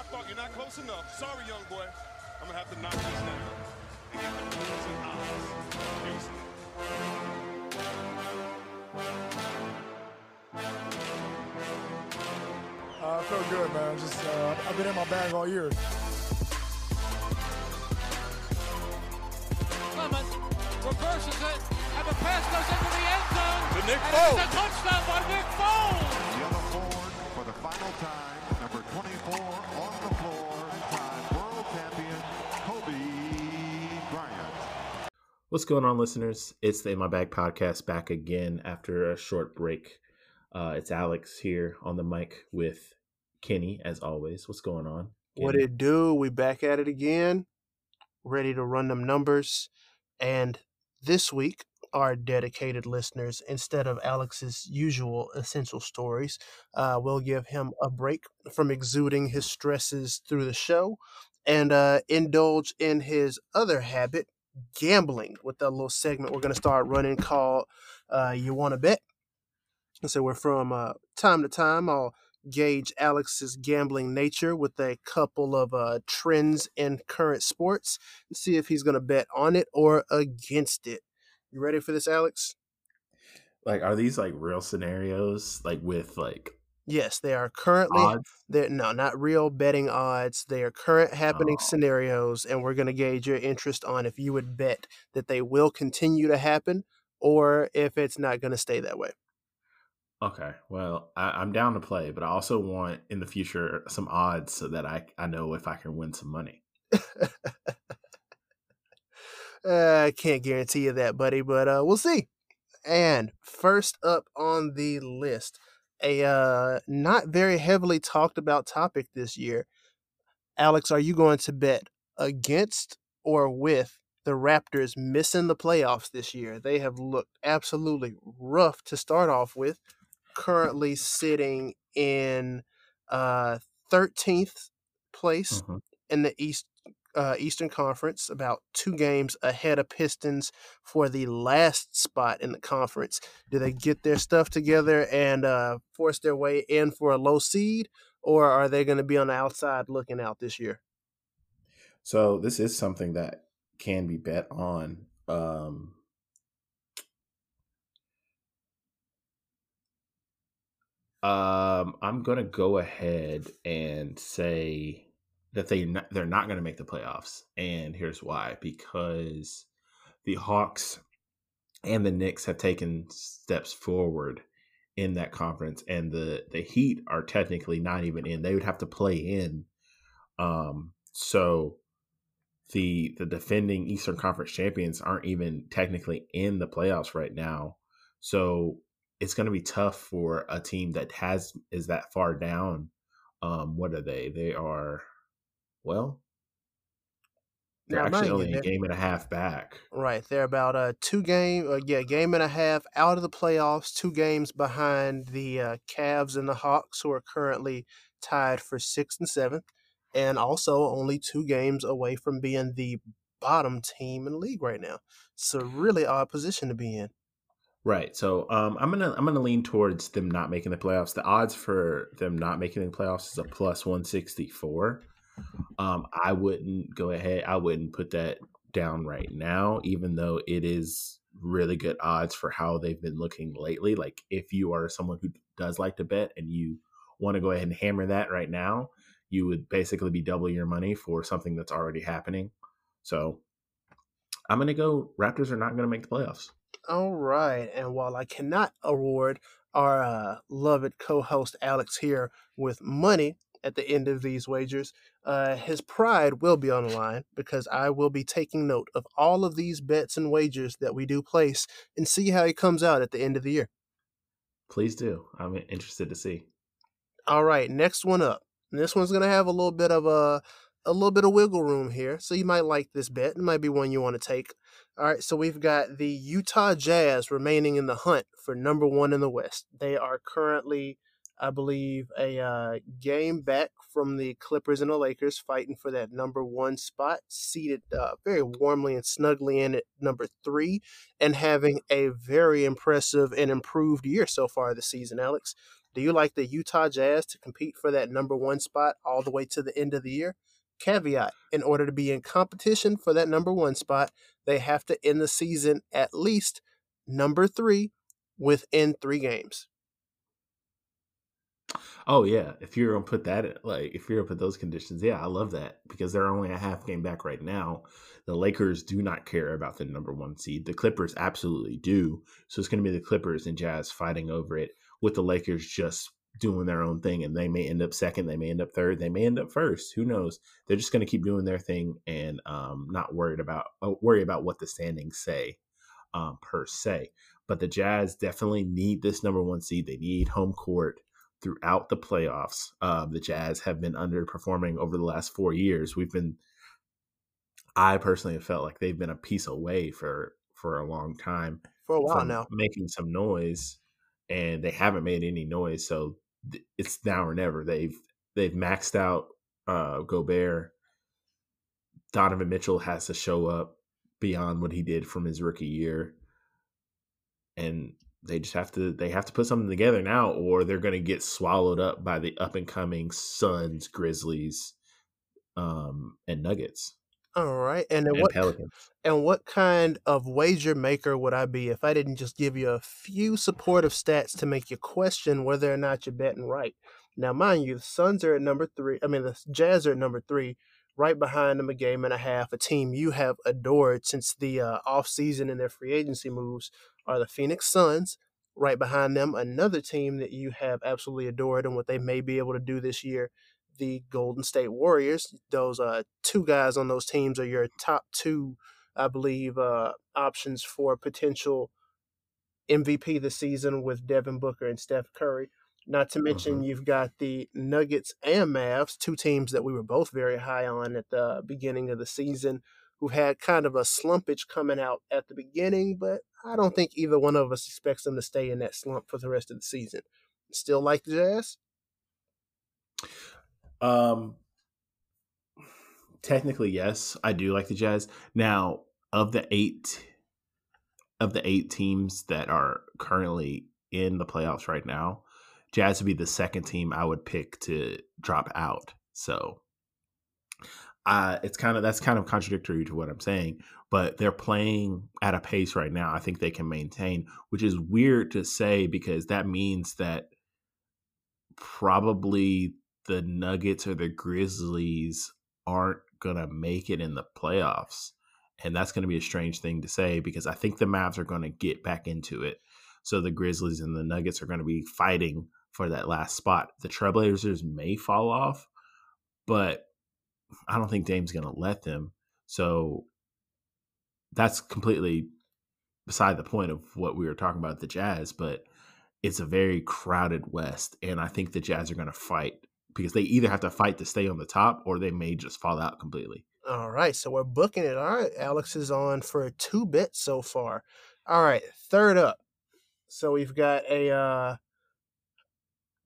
I thought you're not close enough. Sorry, young boy. I'm gonna have to knock this down. And get the crazy odds. Uh, I feel good, man. Just uh, I've been in my bag all year. Clement reverses it, and the pass goes into the end zone. To Nick Foles. It's a touchdown by Nick Foles. Yellow forward for the final time. Number 24 What's going on, listeners? It's the In My Bag podcast back again after a short break. Uh, it's Alex here on the mic with Kenny, as always. What's going on? What Kenny? it do? We back at it again, ready to run them numbers. And this week, our dedicated listeners, instead of Alex's usual essential stories, uh, we'll give him a break from exuding his stresses through the show and uh, indulge in his other habit, gambling, with that little segment we're going to start running called uh, You Want to Bet? And so we're from uh, time to time, I'll gauge Alex's gambling nature with a couple of uh, trends in current sports and see if he's going to bet on it or against it. You ready for this, Alex? Like, are these like real scenarios? Like with like Yes, they are currently odds? they're no, not real betting odds. They are current happening Oh. scenarios, and we're going to gauge your interest on if you would bet that they will continue to happen or if it's not going to stay that way. Okay, well, I, I'm down to play, but I also want in the future some odds so that I I know if I can win some money. Uh, I can't guarantee you that, buddy, but uh, we'll see. And first up on the list, a uh, not very heavily talked about topic this year. Alex, are you going to bet against or with the Raptors missing the playoffs this year? They have looked absolutely rough to start off with, currently sitting in uh, 13th place Mhm. in the East uh, Eastern Conference, about two games ahead of Pistons for the last spot in the conference. Do they get their stuff together and uh, force their way in for a low seed, or are they going to be on the outside looking out this year? So this is something that can be bet on. Um, um, I'm gonna go ahead and say that they they're not gonna make the playoffs, and here's why: because the Hawks and the Knicks have taken steps forward in that conference, and the the Heat are technically not even in; they would have to play in. Um, so the the defending Eastern Conference champions aren't even technically in the playoffs right now. So it's going to be tough for a team that has is that far down. Um, what are they? They are well. They're Now, actually only a game and a half back. Right, they're about a two game, uh, yeah, game and a half out of the playoffs. Two games behind the uh, Cavs and the Hawks, who are currently tied for sixth and seventh, and also only two games away from being the bottom team in the league right now. It's a really odd position to be in. Right. So um, I'm gonna I'm gonna lean towards them not making the playoffs. The odds for them not making the playoffs is a plus one sixty four. Um, I wouldn't go ahead. I wouldn't put that down right now, even though it is really good odds for how they've been looking lately. Like if you are someone who does like to bet and you want to go ahead and hammer that right now, you would basically be double your money for something that's already happening. So I'm gonna go. Raptors are not gonna make the playoffs. All right. And while I cannot award our uh, loved co host Alex here with money at the end of these wagers, uh, his pride will be on the line because I will be taking note of all of these bets and wagers that we do place and see how he comes out at the end of the year. Please do. I'm interested to see. All right. Next one up. And this one's going to have a little bit of a. A little bit of wiggle room here, so you might like this bet. It might be one you want to take. All right, so we've got the Utah Jazz remaining in the hunt for number one in the West. They are currently, I believe, a uh, game back from the Clippers and the Lakers, fighting for that number one spot, seated uh, very warmly and snugly in at number three, and having a very impressive and improved year so far this season. Alex, Do you like the Utah Jazz to compete for that number one spot all the way to the end of the year? Caveat in order to be in competition for that number one spot, they have to end the season at least number three within three games. Oh yeah, if you're gonna put that like if you're gonna put those conditions, yeah, I love that because they're only a half game back right now. The Lakers do not care about the number one seed. The Clippers absolutely do. So it's gonna be the Clippers and Jazz fighting over it, with the Lakers just doing their own thing, and they may end up second, they may end up third, they may end up first. Who knows? They're just gonna keep doing their thing and um, not worried about uh, worry about what the standings say um, per se. But the Jazz definitely need this number one seed. They need home court throughout the playoffs. Uh, the Jazz have been underperforming over the last four years. We've been, I personally have felt like they've been a piece away for for a long time for a while now, making some noise, and they haven't made any noise. So it's now or never. They've they've maxed out uh, Gobert. Donovan Mitchell has to show up beyond what he did from his rookie year, and they just have to they have to put something together now or they're going to get swallowed up by the up and coming Suns, Grizzlies, um, and Nuggets. All right, and, and what Pelicans. and what kind of wager maker would I be if I didn't just give you a few supportive stats to make you question whether or not you're betting right? Now, mind you, the Suns are at number three. I mean, the Jazz are at number three, right behind them a game and a half. A team you have adored since the uh, off season and their free agency moves are the Phoenix Suns. Right behind them, another team that you have absolutely adored and what they may be able to do this year, the Golden State Warriors. Those uh, two guys on those teams are your top two, I believe, uh, options for potential MVP this season with Devin Booker and Steph Curry. Not to mention, mm-hmm. you've got the Nuggets and Mavs, two teams that we were both very high on at the beginning of the season, who had kind of a slumpage coming out at the beginning, but I don't think either one of us expects them to stay in that slump for the rest of the season. Still like the Jazz? Um, technically, yes, I do like the Jazz. Now, of the eight of the eight teams that are currently in the playoffs right now, Jazz would be the second team I would pick to drop out. So, uh, it's kind of that's kind of contradictory to what I'm saying, but they're playing at a pace right now. I think they can maintain, which is weird to say because that means that probably the Nuggets or the Grizzlies aren't gonna make it in the playoffs, and that's to be a strange thing to say because I think the Mavs are to get back into it. So the Grizzlies and the Nuggets are going to be fighting for that last spot. The Trailblazers may fall off, but I don't think Dame's going to let them. So that's completely beside the point of what we were talking about the Jazz, but it's a very crowded West. And I think the Jazz are going to fight because they either have to fight to stay on the top or they may just fall out completely. All right. So we're booking it. All right. Alex is on for two bits so far. All right. Third up. So we've got a uh,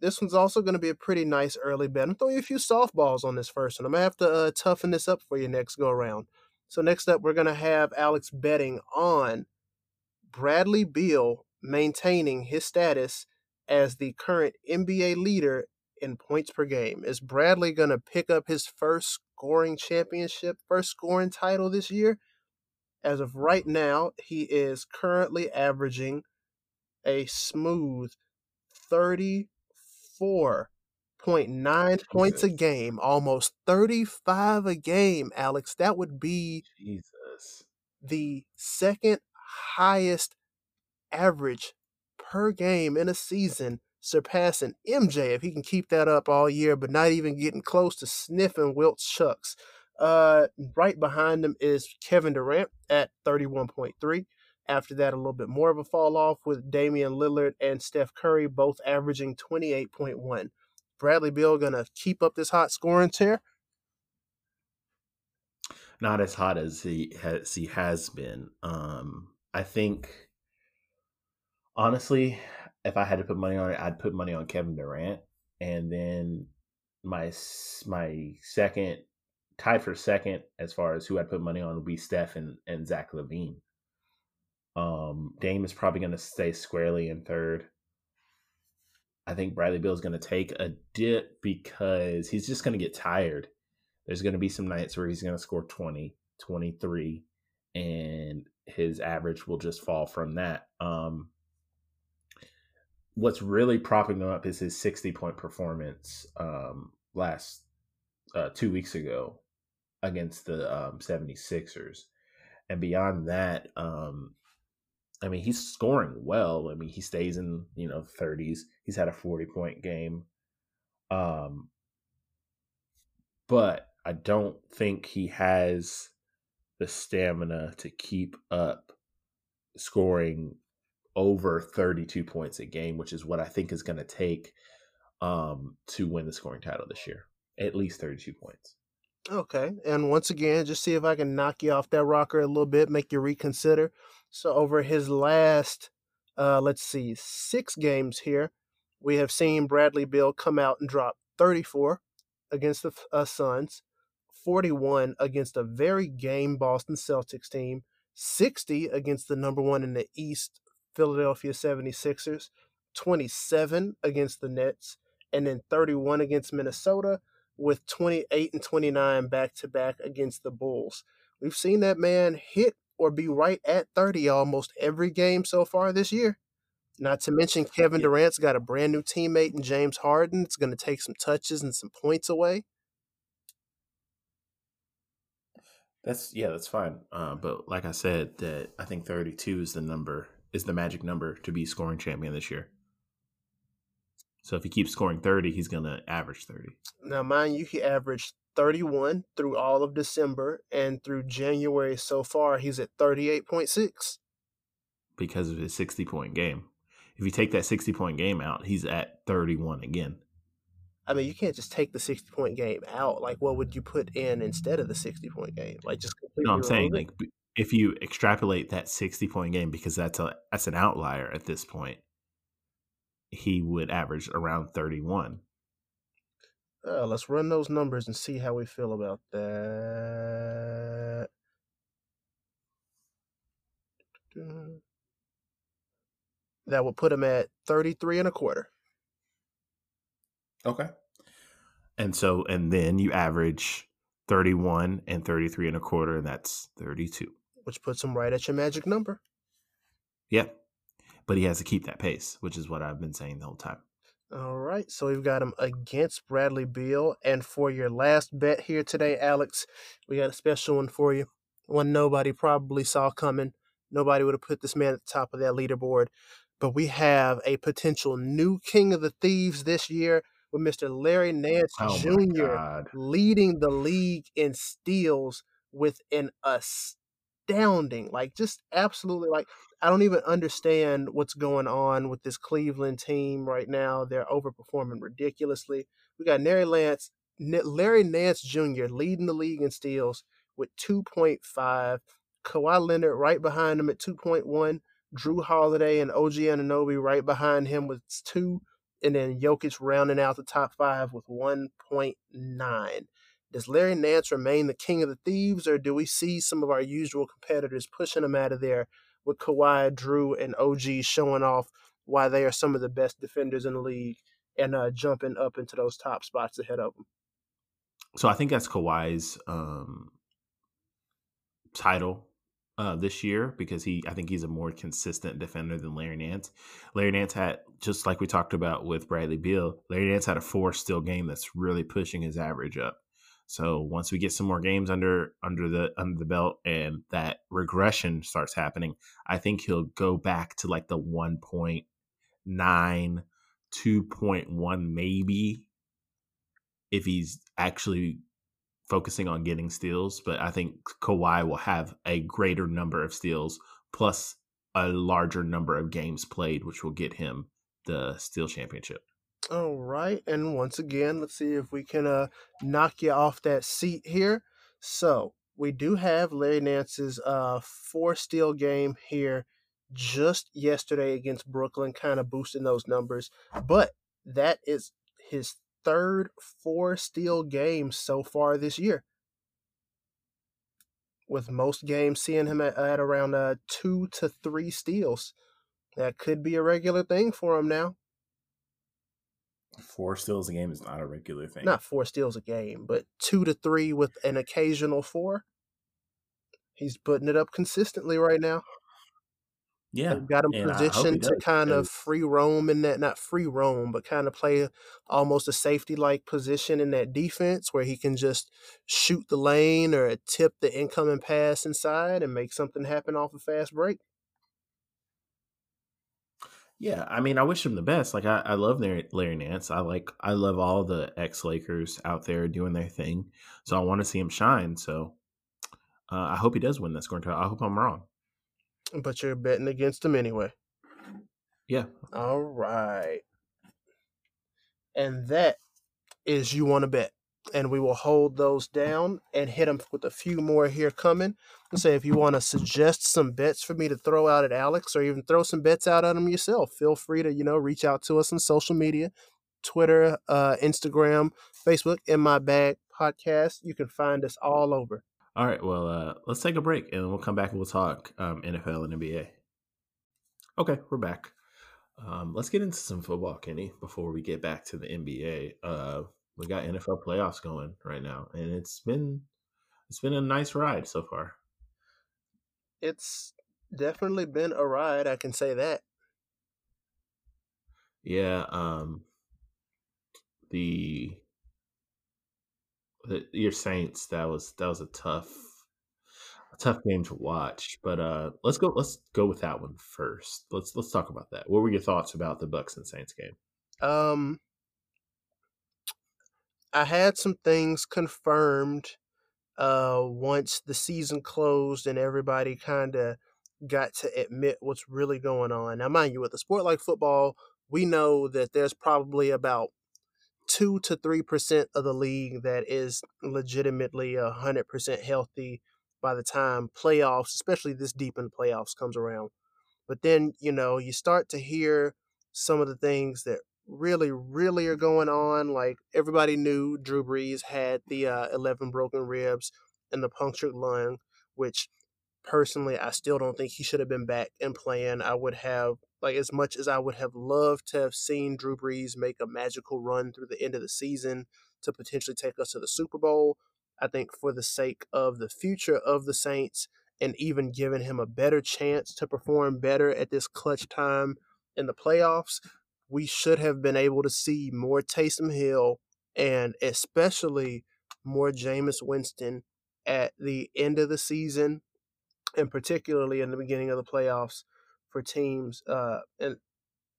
this one's also going to be a pretty nice early bet. I'm throwing you a few softballs on this first one. I'm going to have to uh, toughen this up for you next go around. So, next up, we're going to have Alex betting on Bradley Beal maintaining his status as the current NBA leader in points per game. Is Bradley going to pick up his first scoring championship, first scoring title this year? As of right now, he is currently averaging a smooth 30 34.9 points a game, almost 35 a game, Alex. That would be Jesus. the second highest average per game in a season, surpassing MJ if he can keep that up all year, but not even getting close to sniffing Wilt Chucks. Uh, right behind him is Kevin Durant at 31.3. After that, a little bit more of a fall off with Damian Lillard and Steph Curry both averaging 28.1. Bradley Beal gonna keep up this hot scoring tear? Not as hot as he has he has been. Um, I think honestly, if I had to put money on it, I'd put money on Kevin Durant, and then my my second tied for second as far as who I'd put money on would be Steph and, and Zach LaVine. Um, Dame is probably going to stay squarely in third. I think Bradley Beal is going to take a dip because he's just going to get tired. There's going to be some nights where he's going to score 20, 23, and his average will just fall from that. Um, what's really propping him up is his 60 point performance um, last uh, two weeks ago against the um, 76ers. And beyond that, um, I mean, he's scoring well. I mean, he stays in, you know, 30s. He's had a 40 point game. Um, but I don't think he has the stamina to keep up scoring over 32 points a game, which is what I think is going to take um, to win the scoring title this year. At least 32 points. Okay. And once again, just see if I can knock you off that rocker a little bit, make you reconsider. So over his last, uh, let's see, six games here, we have seen Bradley Beal come out and drop 34 against the uh, Suns, 41 against a very game Boston Celtics team, 60 against the number one in the East, Philadelphia 76ers, 27 against the Nets, and then 31 against Minnesota, with 28 and 29 back to back against the Bulls. We've seen that man hit or be right at 30 almost every game so far this year. Not to mention Kevin Durant's got a brand new teammate in James Harden. It's going to take some touches and some points away. That's yeah, that's fine. Uh, but like I said, that I think 32 is the number is the magic number to be scoring champion this year. So if he keeps scoring 30, he's going to average 30. Now, mind you, he averaged 31 through all of December, and through January so far, he's at 38.6. Because of his 60 point game. If you take that 60 point game out, he's at 31 again. I mean, you can't just take the 60 point game out. Like, what would you put in instead of the 60 point game? Like, just completely. No, I'm saying, like, if you extrapolate that 60 point game, because that's a that's an outlier at this point, he would average around 31. Uh, let's run those numbers and see how we feel about that. That would put him at 33 and a quarter. Okay. And so, and then you average 31 and 33 and a quarter, and that's 32. Which puts him right at your magic number. Yep but he has to keep that pace, which is what I've been saying the whole time. All right, so we've got him against Bradley Beal, and for your last bet here today, Alex, we got a special one for you. One nobody probably saw coming. Nobody would have put this man at the top of that leaderboard, but we have a potential new king of the thieves this year with Mr. Larry Nance oh Jr. leading the league in steals with an astounding, like just absolutely like I don't even understand what's going on with this Cleveland team right now. They're overperforming ridiculously. We got Larry Lance, Larry Nance Jr. leading the league in steals with 2.5. Kawhi Leonard right behind him at 2.1. Jrue Holiday and OG Anunoby right behind him with two. And then Jokic rounding out the top five with 1.9. Does Larry Nance remain the king of the thieves, or do we see some of our usual competitors pushing him out of there with Kawhi, Jrue, and OG showing off why they are some of the best defenders in the league and uh, jumping up into those top spots ahead of them. So I think that's Kawhi's um, title uh, this year because he, I think he's a more consistent defender than Larry Nance. Larry Nance had, just like we talked about with Bradley Beal, Larry Nance had a four steal game that's really pushing his average up. So once we get some more games under under the under the belt and that regression starts happening, I think he'll go back to like the 1.9 2.1 maybe if he's actually focusing on getting steals, but I think Kawhi will have a greater number of steals plus a larger number of games played, which will get him the steal championship. All right, and once again, let's see if we can uh knock you off that seat here. So we do have Larry Nance's uh four steal game here just yesterday against Brooklyn, kind of boosting those numbers. But that is his third four steal game so far this year. With most games seeing him at, at around uh, two to three steals. That could be a regular thing for him now. Four steals a game is not a regular thing. Not four steals a game, but two to three with an occasional four. He's putting it up consistently right now. Yeah, They've got him and I hope he positioned to kind of free roam in that, not free roam, but kind of play almost a safety like position in that defense where he can just shoot the lane or tip the incoming pass inside and make something happen off a fast break. Yeah, I mean, I wish him the best. Like, I, I love Larry, Larry Nance. I like, I love all the ex Lakers out there doing their thing. So I want to see him shine. So uh, I hope he does win that scoring title. I hope I'm wrong. But you're betting against him anyway. Yeah, All right. And that is you want to bet. And we will hold those down and hit them with a few more here coming. And say if you want to suggest some bets for me to throw out at Alex or even throw some bets out at him yourself, feel free to, you know, reach out to us on social media Twitter, uh, Instagram, Facebook, In My Bag podcast. You can find us all over. All right. Well, uh, let's take a break and we'll come back and we'll talk um, NFL and NBA. Okay, we're back. Um, let's get into some football, Kenny, before we get back to the NBA. Uh, we got NFL playoffs going right now, and it's been it's been a nice ride so far. It's definitely been a ride, I can say that. Yeah. Um, the, the your Saints that was that was a tough a tough game to watch. But uh, let's go let's go with that one first. Let's let's talk about that. What were your thoughts about the Bucs and Saints game? Um, I had some things confirmed uh once the season closed and everybody kind of got to admit what's really going on. Now, mind you, with a sport like football, we know that there's probably about two to three percent of the league that is legitimately a hundred percent healthy by the time playoffs, especially this deep in playoffs, comes around. But then you know you start to hear some of the things that really, really are going on. Like everybody knew Drew Brees had the uh, 11 broken ribs and the punctured lung, which personally I still don't think he should have been back and playing. I would have like as much as I would have loved to have seen Drew Brees make a magical run through the end of the season to potentially take us to the Super Bowl. I think for the sake of the future of the Saints and even giving him a better chance to perform better at this clutch time in the playoffs, we should have been able to see more Taysom Hill and especially more Jameis Winston at the end of the season and particularly in the beginning of the playoffs for teams uh and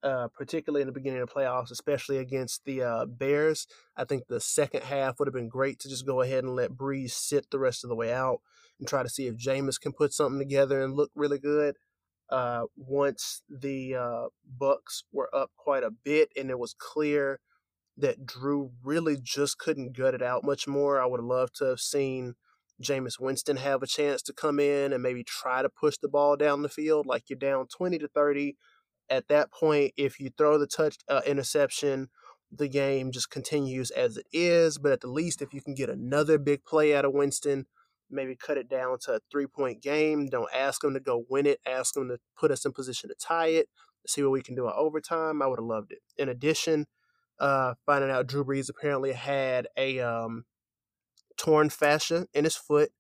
uh, particularly in the beginning of the playoffs, especially against the uh, Bears. I think the second half would have been great to just go ahead and let Brees sit the rest of the way out and try to see if Jameis can put something together and look really good. Uh, once the uh, Bucs were up quite a bit and it was clear that Drew really just couldn't gut it out much more, I would have loved to have seen Jameis Winston have a chance to come in and maybe try to push the ball down the field. Like you're down 20 to 30 at that point, if you throw the touch uh, interception, the game just continues as it is. But at the least, if you can get another big play out of Winston, maybe cut it down to a three point game. Don't ask them to go win it. Ask them to put us in position to tie it. See what we can do in overtime. I would have loved it. In addition, uh, finding out Drew Brees apparently had a um, torn fascia in his foot,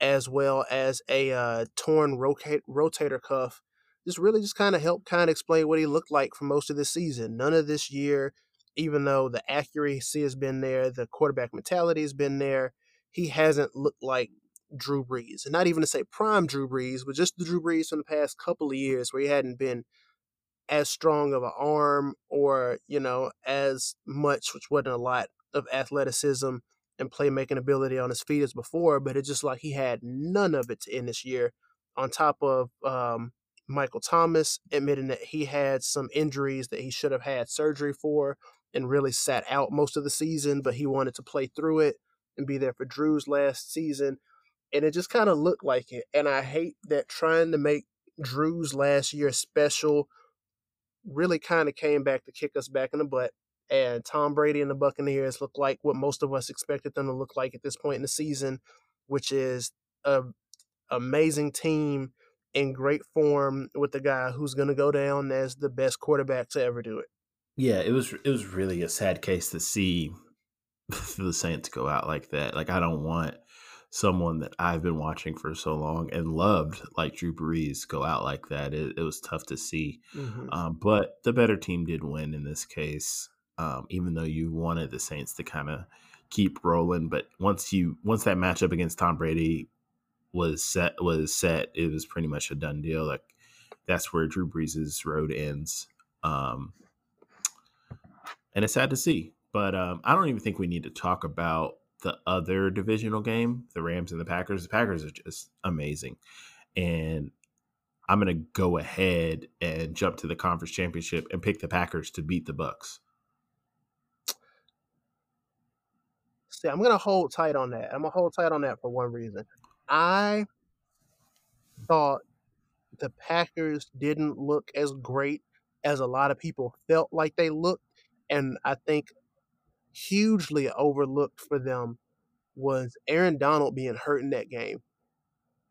as well as a uh, torn rotate, rotator cuff just really just kind of helped kind of explain what he looked like for most of the season. None of this year, even though the accuracy has been there, the quarterback mentality has been there, he hasn't looked like Drew Brees. And not even to say prime Drew Brees, but just the Drew Brees from the past couple of years where he hadn't been as strong of an arm or, you know, as much, which wasn't a lot of athleticism and playmaking ability on his feet as before, but it's just like he had none of it in this year. On top of um, Michael Thomas admitting that he had some injuries that he should have had surgery for and really sat out most of the season, but he wanted to play through it and be there for Drew's last season. And it just kind of looked like it. And I hate that trying to make Drew's last year special really kind of came back to kick us back in the butt. And Tom Brady and the Buccaneers look like what most of us expected them to look like at this point in the season, which is a amazing team in great form with the guy who's going to go down as the best quarterback to ever do it. Yeah, it was it was really a sad case to see the Saints go out like that. Like I don't want someone that I've been watching for so long and loved like Drew Brees go out like that. It, it was tough to see, Mm-hmm. um, but the better team did win in this case. Um, even though you wanted the Saints to kind of keep rolling, but once you once that matchup against Tom Brady was set was set, it was pretty much a done deal. Like that's where Drew Brees' road ends. Um, and it's sad to see. But um, I don't even think we need to talk about the other divisional game, the Rams and the Packers. The Packers are just amazing, and I'm gonna go ahead and jump to the conference championship and pick the Packers to beat the Bucs. See, I'm gonna hold tight on that. I'm gonna hold tight on that for one reason. I thought the Packers didn't look as great as a lot of people felt like they looked, and I think hugely overlooked for them was Aaron Donald being hurt in that game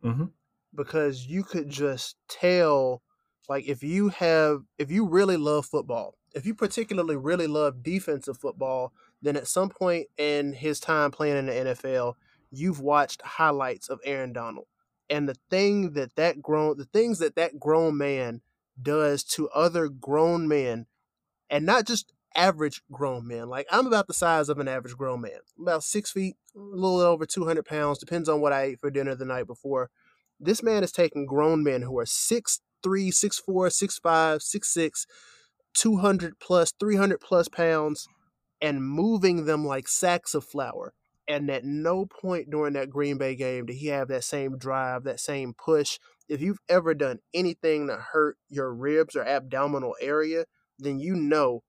Mm-hmm. because you could just tell like if you have if you really love football if you particularly really love defensive football then at some point in his time playing in the NFL you've watched highlights of Aaron Donald and the thing that that grown the things that that grown man does to other grown men and not just average grown men like I'm about the size of an average grown man about six feet a little over 200 pounds depends on what I ate for dinner the night before this man is taking grown men who are 6'3, 6'4, 6'5, 6'6, 200 plus, 300 plus pounds, and moving them like sacks of flour. And at no point during that Green Bay game did he have that same drive, that same push. If you've ever done anything to hurt your ribs or abdominal area, then you know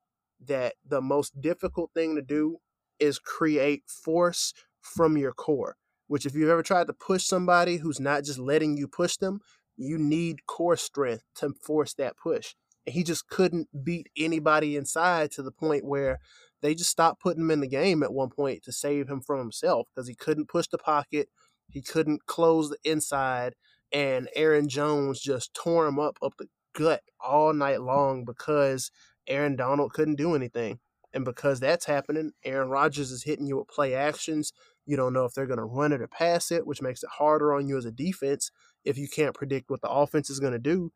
that the most difficult thing to do is create force from your core which if you've ever tried to push somebody who's not just letting you push them, you need core strength to force that push. And he just couldn't beat anybody inside to the point where they just stopped putting him in the game at one point to save him from himself because he couldn't push the pocket, he couldn't close the inside, and Aaron Jones just tore him up up the gut all night long because Aaron Donald couldn't do anything. And because that's happening, Aaron Rodgers is hitting you with play actions. You don't know if they're going to run it or pass it, which makes it harder on you as a defense if you can't predict what the offense is going to do.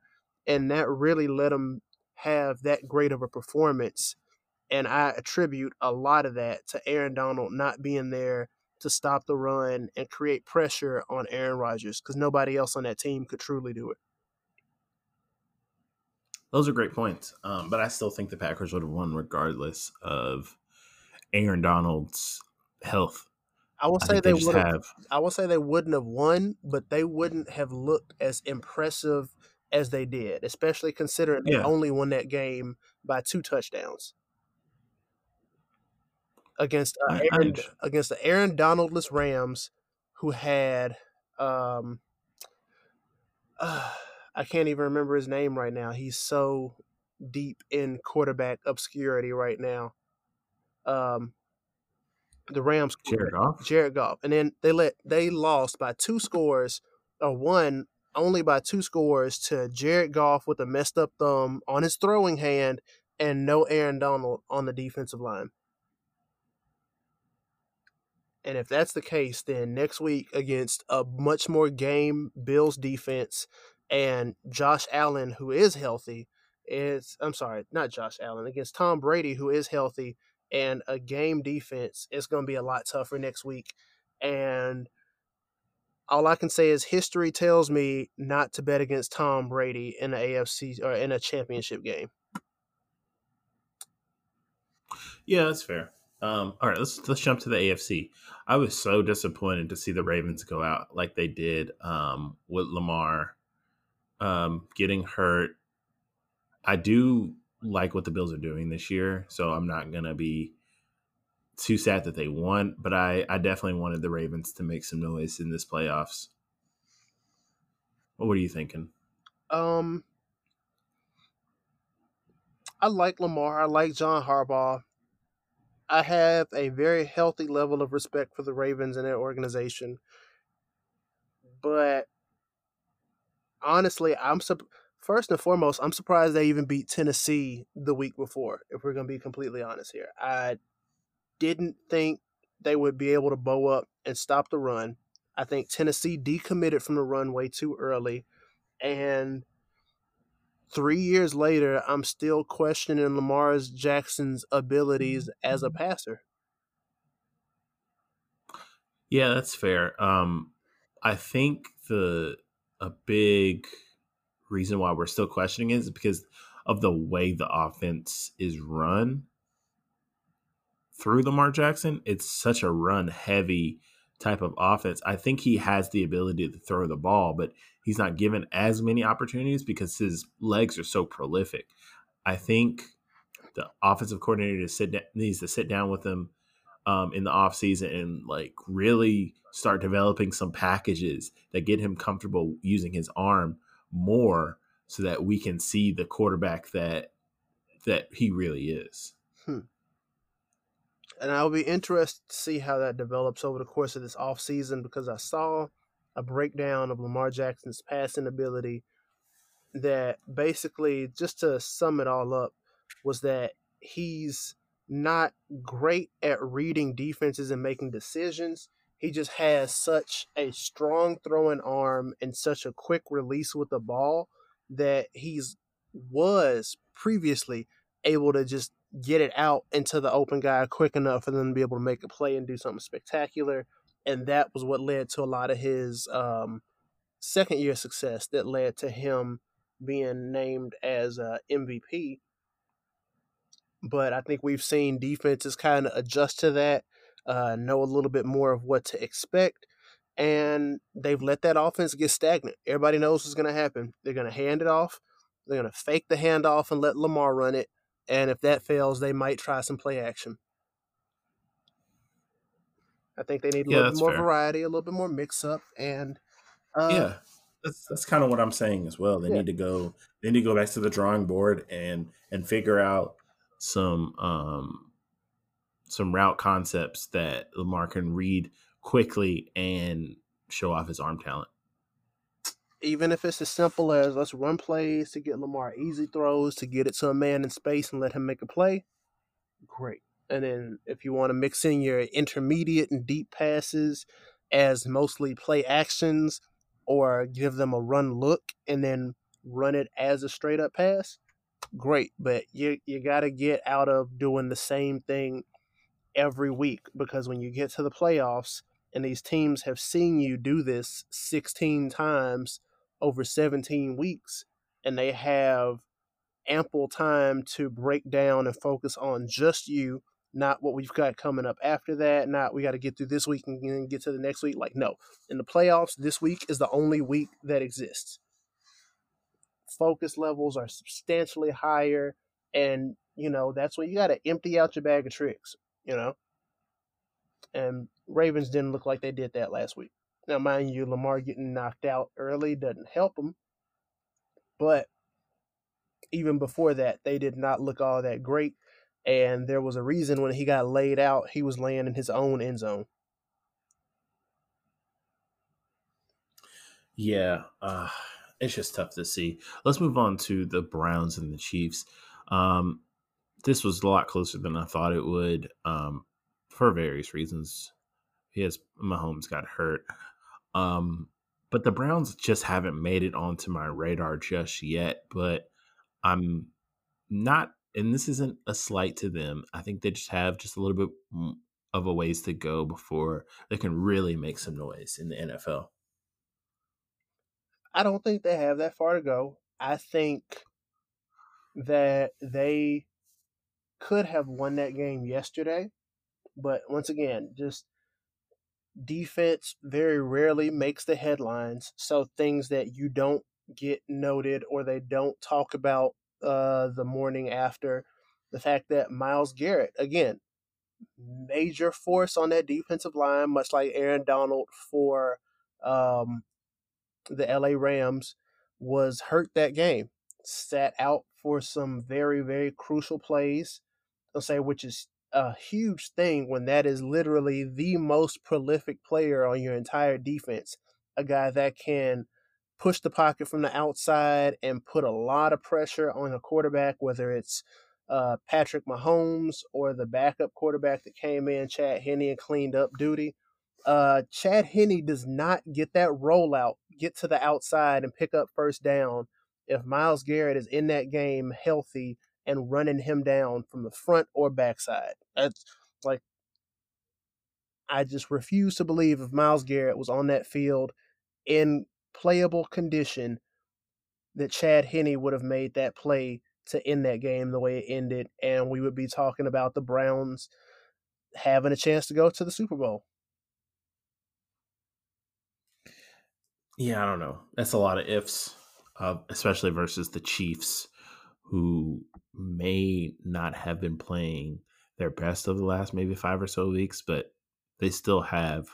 And that really let them have that great of a performance. And I attribute a lot of that to Aaron Donald not being there to stop the run and create pressure on Aaron Rodgers because nobody else on that team could truly do it. Those are great points, um, but I still think the Packers would have won regardless of Aaron Donald's health. I will I say they, they would have. I will say they wouldn't have won, but they wouldn't have looked as impressive as they did, especially considering they only won that game by two touchdowns against uh, Aaron, against the Aaron Donaldless Rams, who had um, I can't even remember his name right now. He's so deep in quarterback obscurity right now. Um, the Rams Jared Goff. Jared Goff, and then they let they lost by two scores, or one only by two scores to Jared Goff with a messed up thumb on his throwing hand, and no Aaron Donald on the defensive line. And if that's the case, then next week against a much more game Bills defense and Josh Allen, who is healthy, is I'm sorry, not Josh Allen, against Tom Brady, who is healthy, and a game defense, it's going to be a lot tougher next week. And all I can say is history tells me not to bet against Tom Brady in the AFC or in a championship game. Yeah, that's fair. Um, all right, let's let's jump to the AFC. I was so disappointed to see the Ravens go out like they did um, with Lamar um, getting hurt. I do like what the Bills are doing this year, so I'm not gonna be too sad that they won. But I I definitely wanted the Ravens to make some noise in this playoffs. What are you thinking? Um, I like Lamar. I like John Harbaugh. I have a very healthy level of respect for the Ravens and their organization. But honestly, I'm sup- first and foremost, I'm surprised they even beat Tennessee the week before, if we're going to be completely honest here. I didn't think they would be able to bow up and stop the run. I think Tennessee decommitted from the run way too early. And three years later, I'm still questioning Lamar Jackson's abilities as a passer. Yeah, that's fair. Um, I think the a big reason why we're still questioning is because of the way the offense is run through Lamar Jackson. It's such a run heavy type of offense. I think he has the ability to throw the ball, but he's not given as many opportunities because his legs are so prolific. I think the offensive coordinator needs to sit down with him um, in the offseason and like really start developing some packages that get him comfortable using his arm more so that we can see the quarterback that that he really is. Hmm. And I'll be interested to see how that develops over the course of this offseason because I saw a breakdown of Lamar Jackson's passing ability that basically, just to sum it all up, was that he's not great at reading defenses and making decisions. He just has such a strong throwing arm and such a quick release with the ball that he's was previously able to just get it out into the open guy quick enough for them to be able to make a play and do something spectacular. And that was what led to a lot of his um, second year success that led to him being named as uh, MVP. But I think we've seen defenses kind of adjust to that, uh, know a little bit more of what to expect, and they've let that offense get stagnant. Everybody knows what's going to happen. They're going to hand it off. They're going to fake the handoff and let Lamar run it. And if that fails, they might try some play action. I think they need a Yeah, little bit more fair. variety, a little bit more mix up, and uh, yeah, that's that's kind of what I'm saying as well. They Yeah. need to go. They need to go back to the drawing board and and figure out some um some route concepts that Lamar can read quickly and show off his arm talent. even if it's as simple as let's run plays to get Lamar easy throws to get it to a man in space and let him make a play, great. And then if you want to mix in your intermediate and deep passes as mostly play actions or give them a run look and then run it as a straight up pass, great. But you you got to get out of doing the same thing every week because when you get to the playoffs and these teams have seen you do this 16 times over 17 weeks and they have ample time to break down and focus on just you not what we've got coming up after that not we got to get through this week and then get to the next week like no in the playoffs this week is the only week that exists focus levels are substantially higher and you know that's when you got to empty out your bag of tricks you know and ravens didn't look like they did that last week now, mind you, Lamar getting knocked out early doesn't help him. But even before that, they did not look all that great. And there was a reason when he got laid out, he was laying in his own end zone. Yeah, uh, it's just tough to see. Let's move on to the Browns and the Chiefs. Um, this was a lot closer than I thought it would, um, for various reasons. Yes, Mahomes got hurt, um, but the Browns just haven't made it onto my radar just yet. But I'm not, and this isn't a slight to them. I think they just have just a little bit of a ways to go before they can really make some noise in the NFL. I don't think they have that far to go. I think that they could have won that game yesterday. But once again, just defense very rarely makes the headlines. So things that you don't get noted or they don't talk about uh, the morning after. The fact that Myles Garrett, again, major force on that defensive line, much like Aaron Donald for um, the LA Rams, was hurt that game. Sat out for some very, very crucial plays. I'll say, which is a huge thing when that is literally the most prolific player on your entire defense. A guy that can push the pocket from the outside and put a lot of pressure on a quarterback, whether it's uh, Patrick Mahomes or the backup quarterback that came in, Chad Henne, and cleaned up duty. Uh, Chad Henne does not get that rollout, get to the outside and pick up first down if Myles Garrett is in that game healthy and running him down from the front or backside. That's like I just refuse to believe if Myles Garrett was on that field in playable condition that Chad Henne would have made that play to end that game the way it ended, and we would be talking about the Browns having a chance to go to the Super Bowl. Yeah, I don't know. That's a lot of ifs, uh, especially versus the Chiefs, who may not have been playing their best over the last maybe five or so weeks, but they still have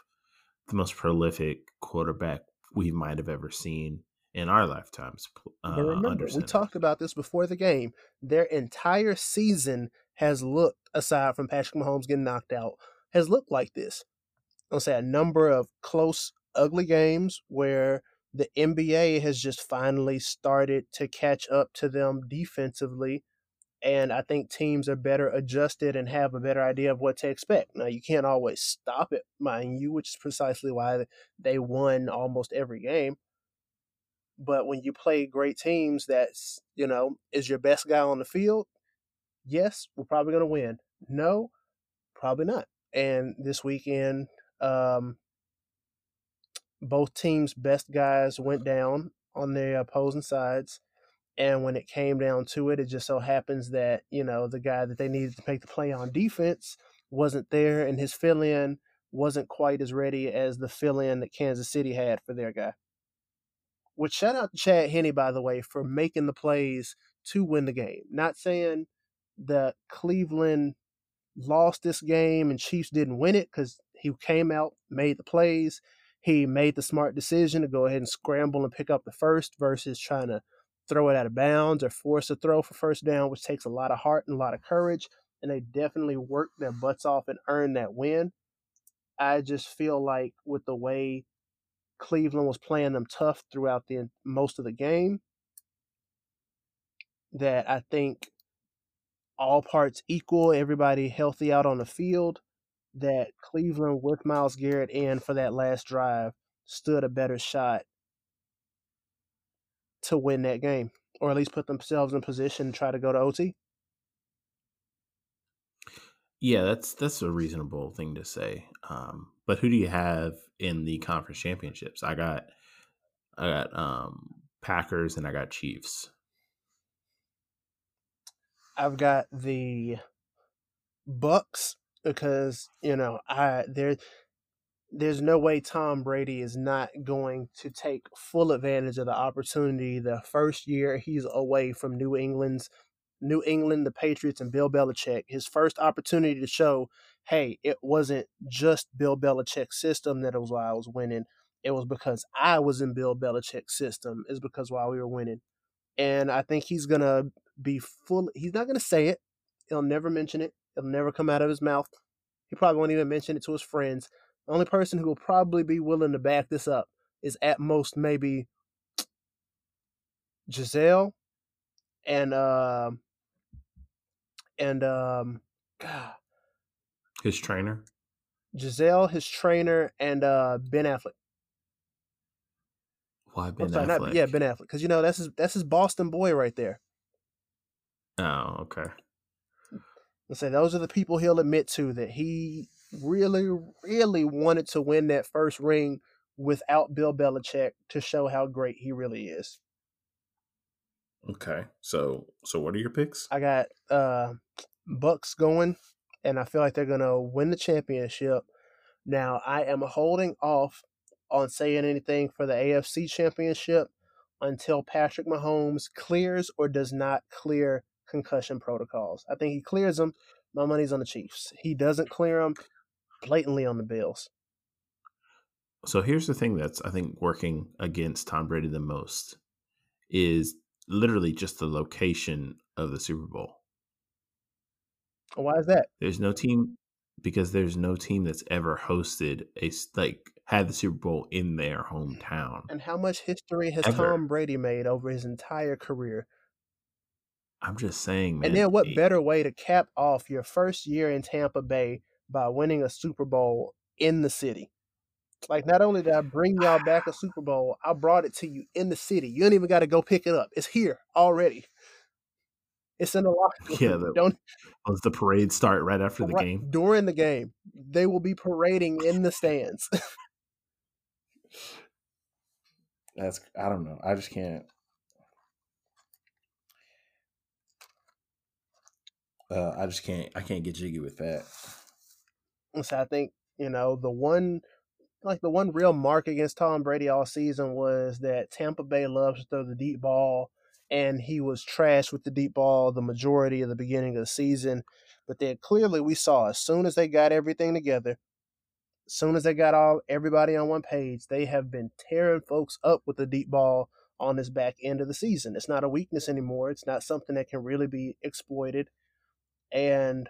the most prolific quarterback we might have ever seen in our lifetimes. Uh, but remember, we talked about this before the game. Their entire season has looked, aside from Patrick Mahomes getting knocked out, has looked like this. I'll say a number of close, ugly games where the NBA has just finally started to catch up to them defensively. And I think teams are better adjusted and have a better idea of what to expect. Now, you can't always stop it, mind you, which is precisely why they won almost every game. But when you play great teams, that's, you know, is your best guy on the field? Yes, we're probably going to win. No, probably not. And this weekend, um, both teams' best guys went down on their opposing sides. And when it came down to it, it just so happens that, you know, the guy that they needed to make the play on defense wasn't there, and his fill in wasn't quite as ready as the fill in that Kansas City had for their guy. Which shout out to Chad Henne, by the way, for making the plays to win the game. Not saying that Cleveland lost this game and Chiefs didn't win it because he came out, made the plays. He made the smart decision to go ahead and scramble and pick up the first versus trying to throw it out of bounds or force a throw for first down, which takes a lot of heart and a lot of courage. And they definitely worked their butts off and earned that win. I just feel like with the way Cleveland was playing them tough throughout the most of the game. That I think all parts equal, everybody healthy out on the field. That Cleveland with Myles Garrett in for that last drive stood a better shot to win that game, or at least put themselves in position to try to go to OT. Yeah, that's that's a reasonable thing to say. Um, but who do you have in the conference championships? I got I got um, Packers and I got Chiefs. I've got the Bucs because you know I there there's no way Tom Brady is not going to take full advantage of the opportunity the first year he's away from New England's New England, the Patriots, and Bill Belichick, his first opportunity to show, hey, it wasn't just Bill Belichick's system that was why I was winning. It was because I was in Bill Belichick's system. Is because why we were winning. And I think he's gonna be full. He's not gonna say it. He'll never mention it. It'll never come out of his mouth. He probably won't even mention it to his friends. The only person who will probably be willing to back this up is at most maybe Gisele and uh, and um, God, his trainer, Gisele, his trainer, and uh, Ben Affleck. Why Ben sorry, Affleck? Not, yeah, Ben Affleck, because you know that's his that's his Boston boy right there. Oh, okay. Let's say those are the people he'll admit to that he really, really wanted to win that first ring without Bill Belichick to show how great he really is. Okay. So so what are your picks? I got uh Bucs going and I feel like they're to win the championship. Now, I am holding off on saying anything for the AFC championship until Patrick Mahomes clears or does not clear concussion protocols. I think he clears them. My money's on the Chiefs. He doesn't clear them blatantly on the Bills. So here's the thing that's I think working against Tom Brady the most is literally just the location of the Super Bowl. Why is that? There's no team because there's no team that's ever hosted a like had the Super Bowl in their hometown. And how much history has Ever. Tom Brady made over his entire career? I'm just saying, man. And then what better way to cap off your first year in Tampa Bay by winning a Super Bowl in the city? Like not only did I bring y'all back a Super Bowl, I brought it to you in the city. You don't even got to go pick it up. It's here already. It's in the locker Yeah, the- Don't Does the parade start right after the right- game? during the game. They will be parading in the stands. That's I don't know. I just can't. Uh, I just can't. I can't get jiggy with that. So I think, you know, the one like the one real mark against Tom Brady all season was that Tampa Bay loves to throw the deep ball and he was trash with the deep ball the majority of the beginning of the season. But then clearly we saw as soon as they got everything together, as soon as they got all everybody on one page, they have been tearing folks up with the deep ball on this back end of the season. It's not a weakness anymore. It's not something that can really be exploited. And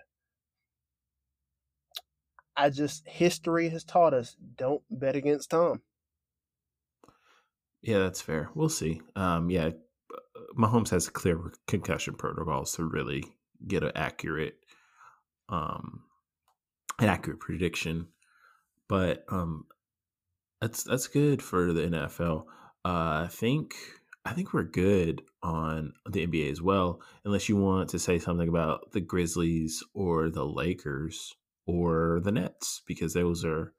I just history has taught us don't bet against Tom. Yeah, that's fair. We'll see. Um, yeah, uh, Mahomes has a clear concussion protocols to really get an accurate, um, an accurate prediction. But um, that's that's good for the NFL. Uh, I think I think we're good on the NBA as well, unless you want to say something about the Grizzlies or the Lakers or the Nets, because those are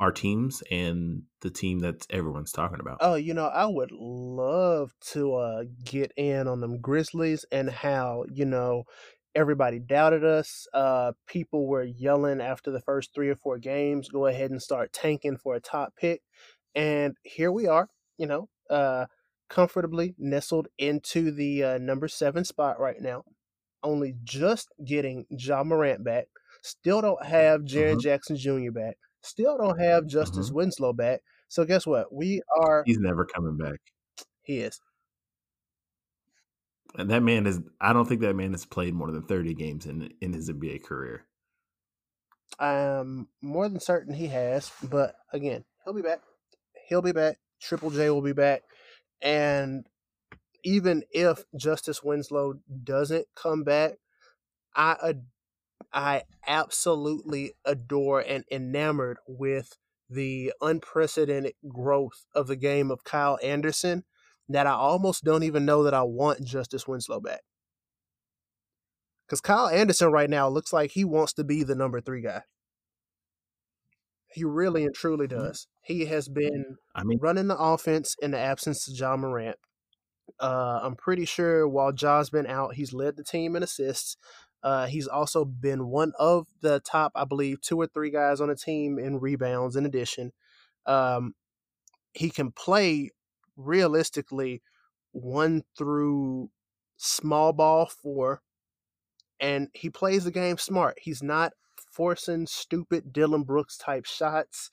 our teams and the team that everyone's talking about. Oh, you know, I would love to uh, get in on them Grizzlies and how, you know, everybody doubted us. Uh, people were yelling after the first three or four games, go ahead and start tanking for a top pick. And here we are, you know, uh, comfortably nestled into the uh, number seven spot right now. Only just getting Ja Morant back. Still don't have Jaren Mhm. Jackson Jr. back. Still don't have Justice Winslow back. So guess what? We are. He's never coming back. He is. And that man is I don't think that man has played more than 30 games in in his NBA career. I'm more than certain he has, but again, he'll be back. He'll be back. Triple J will be back. And even if Justice Winslow doesn't come back, I ad- I absolutely adore and enamored with the unprecedented growth of the game of Kyle Anderson that I almost don't even know that I want Justice Winslow back. Because Kyle Anderson right now looks like he wants to be the number three guy. He really and truly does. He has been I mean, running the offense in the absence of Ja Morant. Uh, I'm pretty sure while John's been out, he's led the team in assists. Uh, he's also been one of the top, I believe, two or three guys on the team in rebounds. In addition, um, he can play realistically one through small ball four, and he plays the game smart. He's not forcing stupid Dillon Brooks type shots.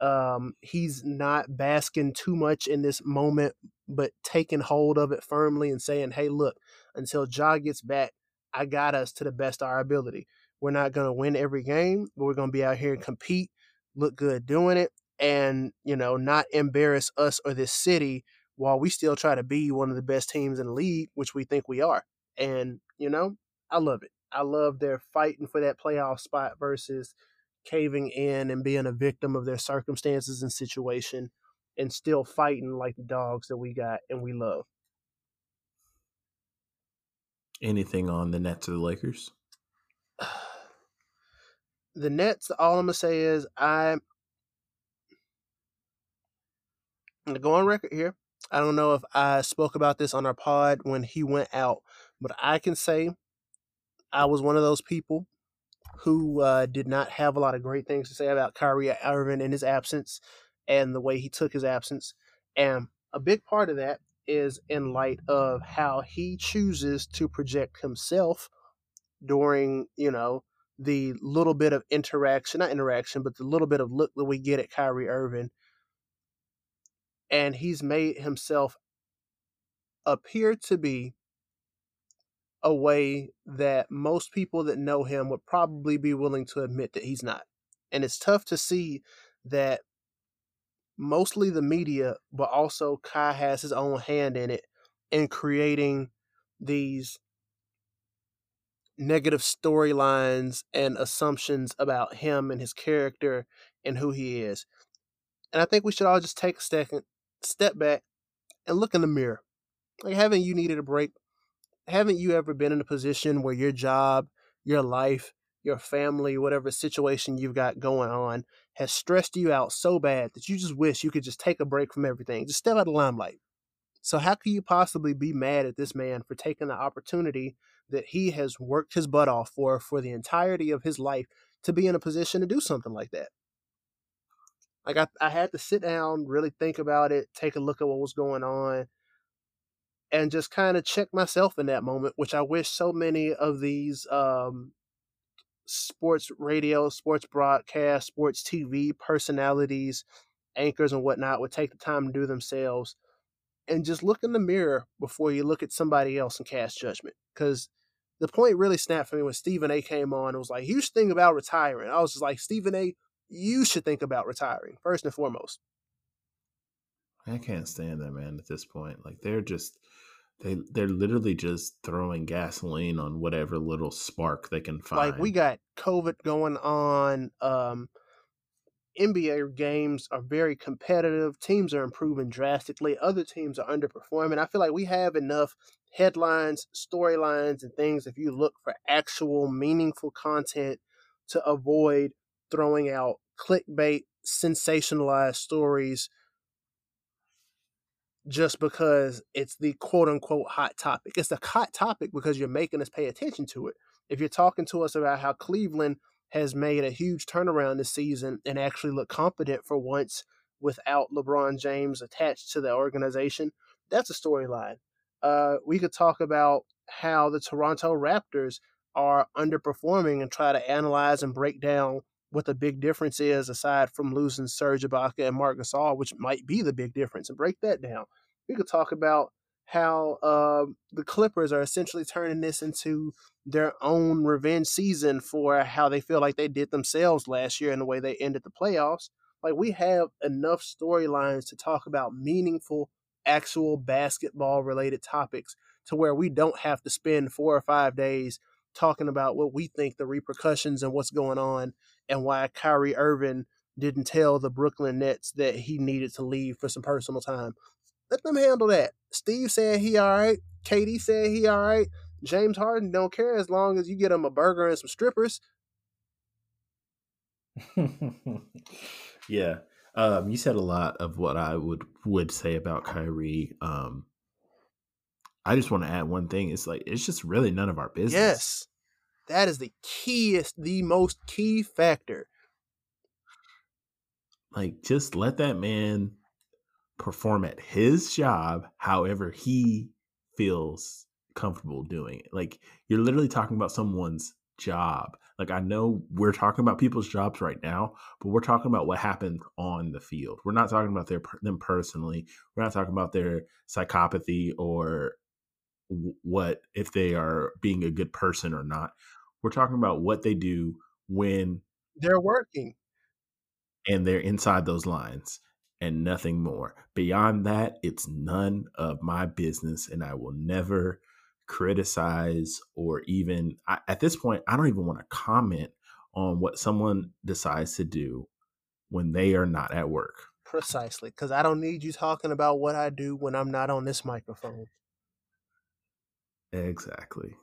Um, he's not basking too much in this moment, but taking hold of it firmly and saying, "Hey, look, until Ja gets back, I got us to the best of our ability. We're not going to win every game, but we're going to be out here and compete, look good doing it, and you know, not embarrass us or this city while we still try to be one of the best teams in the league, which we think we are. And you know, I love it. I love their fighting for that playoff spot versus caving in and being a victim of their circumstances and situation and still fighting like the dogs that we got and we love. anything on the Nets or the Lakers? The Nets, all I'm gonna say is I'm gonna go on record here. I don't know if I spoke about this on our pod when he went out, but I can say I was one of those people who uh, did not have a lot of great things to say about Kyrie Irving in his absence and the way he took his absence. And a big part of that is in light of how he chooses to project himself during, you know, the little bit of interaction, not interaction, but the little bit of look that we get at Kyrie Irving. And he's made himself appear to be a way that most people that know him would probably be willing to admit that he's not. And it's tough to see that mostly the media, but also Kai has his own hand in it in creating these negative storylines and assumptions about him and his character and who he is. And I think we should all just take a second, step back, and look in the mirror. Like, haven't you needed a break? Haven't you ever been in a position where your job, your life, your family, whatever situation you've got going on has stressed you out so bad that you just wish you could just take a break from everything, just step out of the limelight? So, how can you possibly be mad at this man for taking the opportunity that he has worked his butt off for for the entirety of his life to be in a position to do something like that? Like I, I had to sit down, really think about it, take a look at what was going on, and just kind of check myself in that moment, which I wish so many of these um, sports radio, sports broadcast, sports TV personalities, anchors, and whatnot would take the time to do themselves and just look in the mirror before you look at somebody else and cast judgment. Because the point really snapped for me when Stephen A came on and was like, you should think about retiring. I was just like, Stephen A, you should think about retiring first and foremost. I can't stand that man at this point. Like they're just they they're literally just throwing gasoline on whatever little spark they can find. Like we got COVID going on. Um NBA games are very competitive. Teams are improving drastically. Other teams are underperforming. I feel like we have enough headlines, storylines, and things if you look for actual meaningful content to avoid throwing out clickbait, sensationalized stories just because it's the quote unquote hot topic. It's a hot topic because you're making us pay attention to it. If you're talking to us about how Cleveland has made a huge turnaround this season and actually look competent for once without LeBron James attached to the organization, that's a storyline. Uh, we could talk about how the Toronto Raptors are underperforming and try to analyze and break down what the big difference is aside from losing Serge Ibaka and Marc Gasol, which might be the big difference, and break that down. We could talk about how uh, the Clippers are essentially turning this into their own revenge season for how they feel like they did themselves last year and the way they ended the playoffs. Like we have enough storylines to talk about meaningful, actual basketball related topics to where we don't have to spend four or five days talking about what we think the repercussions and what's going on and why Kyrie Irving didn't tell the Brooklyn Nets that he needed to leave for some personal time. Let them handle that. Steve said he all right. KD said he all right. James Harden don't care as long as you get him a burger and some strippers. yeah. Um, you said a lot of what I would would say about Kyrie. Um, I just want to add one thing. It's like it's just really none of our business. Yes. That is the keyest, the most key factor. Like, just let that man perform at his job however he feels comfortable doing it. Like, you're literally talking about someone's job. Like, I know we're talking about people's jobs right now, but we're talking about what happened on the field. We're not talking about their them personally. We're not talking about their psychopathy or what if they are being a good person or not. We're talking about what they do when they're working and they're inside those lines and nothing more. Beyond that, it's none of my business and I will never criticize or even I, at this point I don't even want to comment on what someone decides to do when they are not at work. Precisely, cuz I don't need you talking about what I do when I'm not on this microphone. Exactly.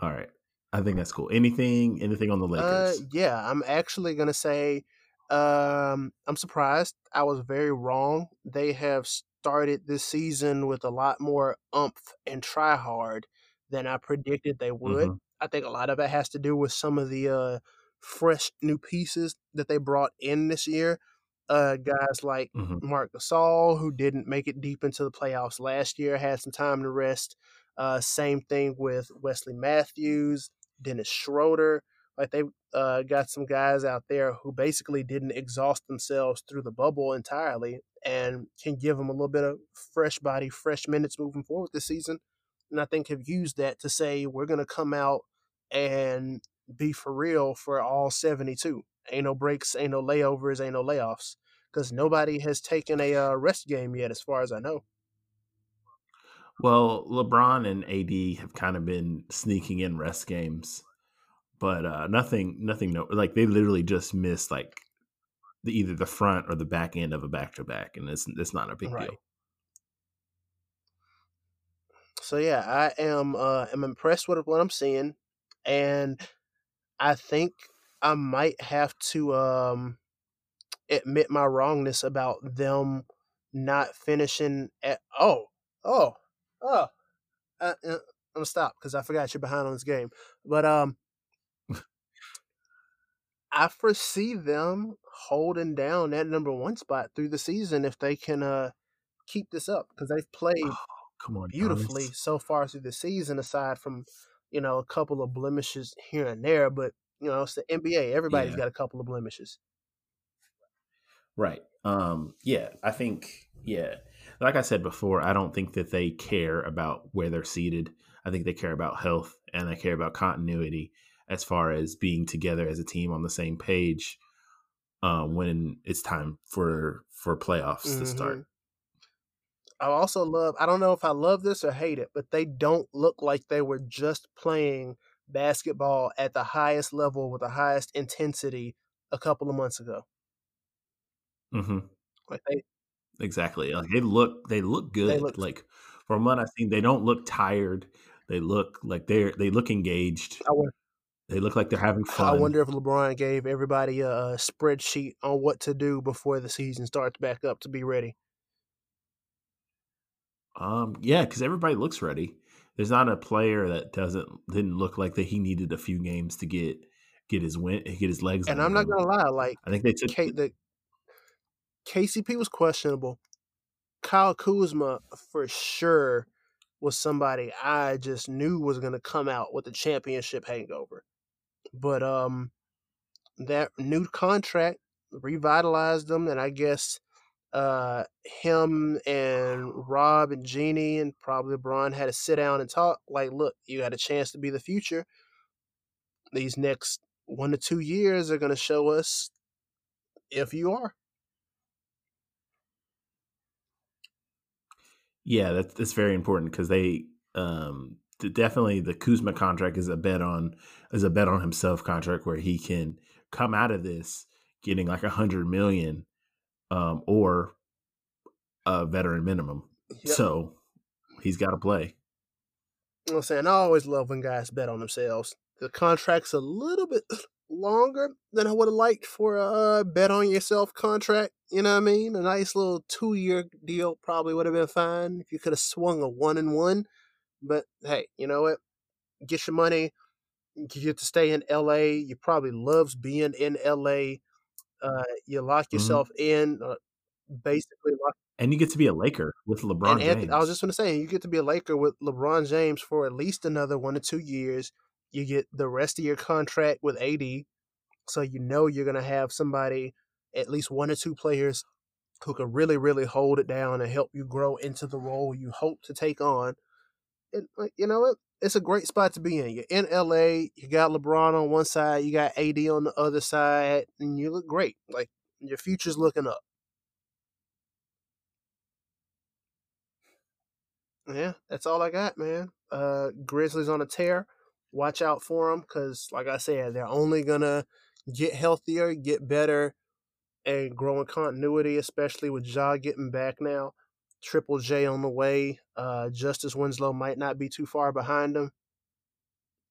All right. I think that's cool. Anything anything on the uh, Lakers? Uh, yeah, I'm actually gonna say um, I'm surprised. I was very wrong. They have started this season with a lot more umph and try hard than I predicted they would. Mm-hmm. I think a lot of it has to do with some of the uh, fresh new pieces that they brought in this year. Uh, guys like mm-hmm. Marc Gasol, who didn't make it deep into the playoffs last year, had some time to rest. Uh, same thing with Wesley Matthews, Dennis Schroeder. Like they uh, got some guys out there who basically didn't exhaust themselves through the bubble entirely and can give them a little bit of fresh body, fresh minutes moving forward this season. And I think have used that to say we're going to come out and be for real for all 72. Ain't no breaks, ain't no layovers, ain't no layoffs. because nobody has taken a uh, rest game yet, as far as I know. Well, LeBron and AD have kind of been sneaking in rest games, but uh, nothing, nothing. No, like they literally just missed like the, either the front or the back end of a back to back, and it's it's not a big Right. deal. So yeah, I am uh, am impressed with what I'm seeing, and I think I might have to um, admit my wrongness about them not finishing at oh oh oh. Uh, uh, I'm gonna stop because I forgot you're behind on this game, but um, I foresee them holding down that number one spot through the season if they can uh keep this up because they've played Oh, come on, beautifully Giannis. so far through the season, aside from you know a couple of blemishes here and there. But you know it's the NBA; everybody's Yeah. got a couple of blemishes. Right. Um, yeah, I think, yeah, like I said before, I don't think that they care about where they're seated. I think they care about health and they care about continuity as far as being together as a team on the same page um, when it's time for for playoffs to start. I also love. I don't know if I love this or hate it, but they don't look like they were just playing basketball at the highest level with the highest intensity a couple of months ago. hmm Like they, Exactly. Like they look, they look good. look- like from what I've seen, they don't look tired. They look like they're they look engaged. I, won- They look like they're having fun. I wonder if LeBron gave everybody a, a spreadsheet on what to do before the season starts back up to be ready. Um, yeah, because everybody looks ready. There's not a player that doesn't didn't look like that he needed a few games to get get his win get his legs. And I'm not him. gonna lie, like I think they took. K, the KCP was questionable. Kyle Kuzma for sure was somebody I just knew was going to come out with a championship hangover. But um that new contract revitalized them and I guess uh him and Rob and Jeanie and probably LeBron had to sit down and talk like look, you got a chance to be the future. These next 1 to 2 years are going to show us if you are. Yeah, that's that's very important because they um definitely the Kuzma contract is a bet on is a bet on himself contract where he can come out of this getting like a hundred million um or a veteran minimum. Yep. So he's got to play. You know what I'm saying? I always love when guys bet on themselves. The contract's a little bit longer than I would have liked for a uh, bet on yourself contract. You know what I mean? A nice little two year deal probably would have been fine if you could have swung a one and one. But hey, you know what? Get your money. You get to stay in LA. You probably loves being in LA. Uh, you lock Mm-hmm. yourself in, uh, basically lock And you get to be a Laker with LeBron and James. Anthony, I was just going to say, you get to be a Laker with LeBron James for at least another one to two years. You get the rest of your contract with AD, so you know you're going to have somebody, at least one or two players, who can really, really hold it down and help you grow into the role you hope to take on. And like, you know what? It's a great spot to be in. You're in LA. You got LeBron on one side. You got AD on the other side, and you look great. Like your future's looking up. Yeah, that's all I got, man. Uh, Grizzlies on a tear. Watch out for them because, like I said, they're only gonna get healthier, get better, and grow in continuity. Especially with Ja getting back now, Triple J on the way. Uh, Justice Winslow might not be too far behind him.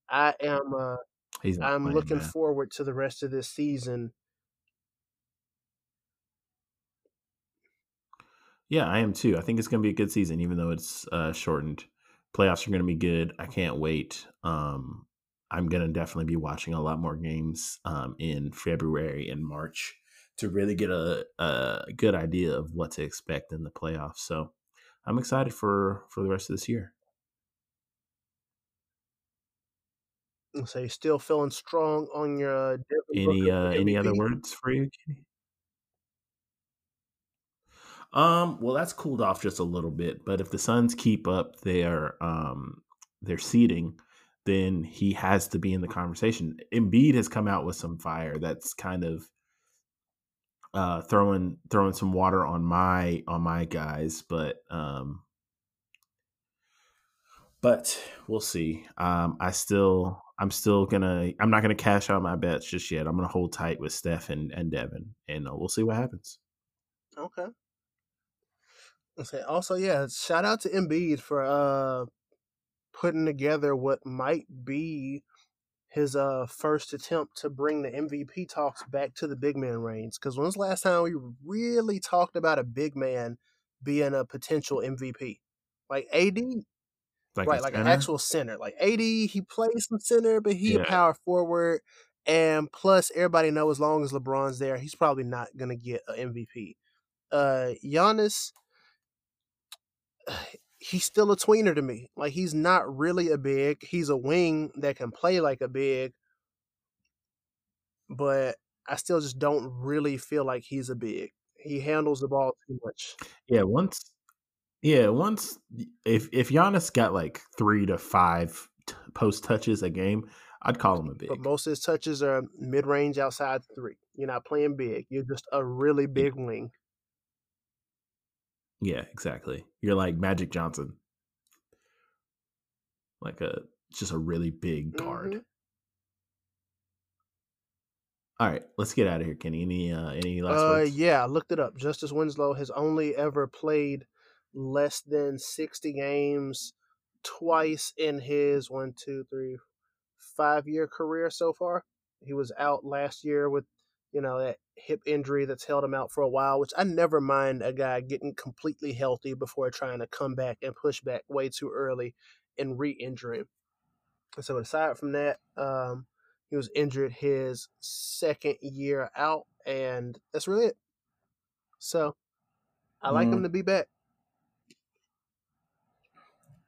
I am. Uh, I'm playing, looking man. forward to the rest of this season. Yeah, I am too. I think it's going to be a good season, even though it's uh, shortened. Playoffs are going to be good. I can't wait. Um, I'm going to definitely be watching a lot more games um, in February and March to really get a, a good idea of what to expect in the playoffs. So I'm excited for for the rest of this year. So you're still feeling strong on your uh, Any uh, any other words for you, Kenny? Um, well, that's cooled off just a little bit, but if the Suns keep up their um their seeding, then he has to be in the conversation. Embiid has come out with some fire that's kind of uh, throwing throwing some water on my on my guys, but um, but we'll see. Um, I still I'm still gonna I'm not gonna cash out my bets just yet. I'm gonna hold tight with Steph and, and Devin, and uh, we'll see what happens. Okay. Okay. Also, yeah, shout out to Embiid for uh putting together what might be his uh first attempt to bring the MVP talks back to the big man range. Because when's the last time we really talked about a big man being a potential MVP? Like AD, Like right? Like an actual center. Like AD, he plays some center, but he a power forward. And plus, everybody know as long as LeBron's there, he's probably not gonna get an MVP. Uh, Giannis, he's still a tweener to me. Like he's not really a big. He's a wing that can play like a big, but I still just don't really feel like he's a big. He handles the ball too much. Yeah, once yeah, once if if Giannis got like three to five t- post touches a game, I'd call him a big. But most of his touches are mid range outside three. You're not playing big. You're just a really big wing. Yeah, exactly. You're like Magic Johnson. Like a just a really big guard. Mhm. All right, let's get out of here, Kenny. Any uh any last Uh, words? yeah, I looked it up. Justice Winslow has only ever played less than 60 games twice in his one, two, three, five year career so far. He was out last year with, you know, that hip injury that's held him out for a while, which I never mind a guy getting completely healthy before trying to come back and push back way too early and re injure him. And so, aside from that, um, he was injured his second year out, and that's really it. So, I like him Mm. to be back.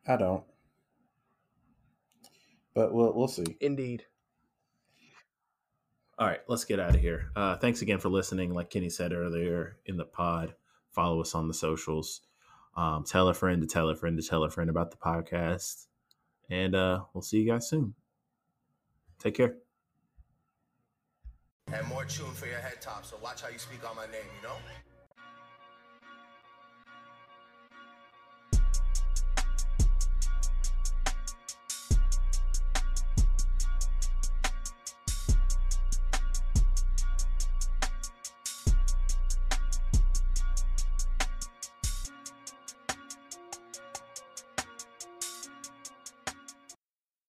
I don't. But we'll we'll see. Indeed. All right, let's get out of here. Uh, thanks again for listening. Like Kenny said earlier in the pod, follow us on the socials. Um, tell a friend to tell a friend to tell a friend about the podcast. And uh, we'll see you guys soon. Take care. and more tune for your head top. So watch how you speak on my name, you know?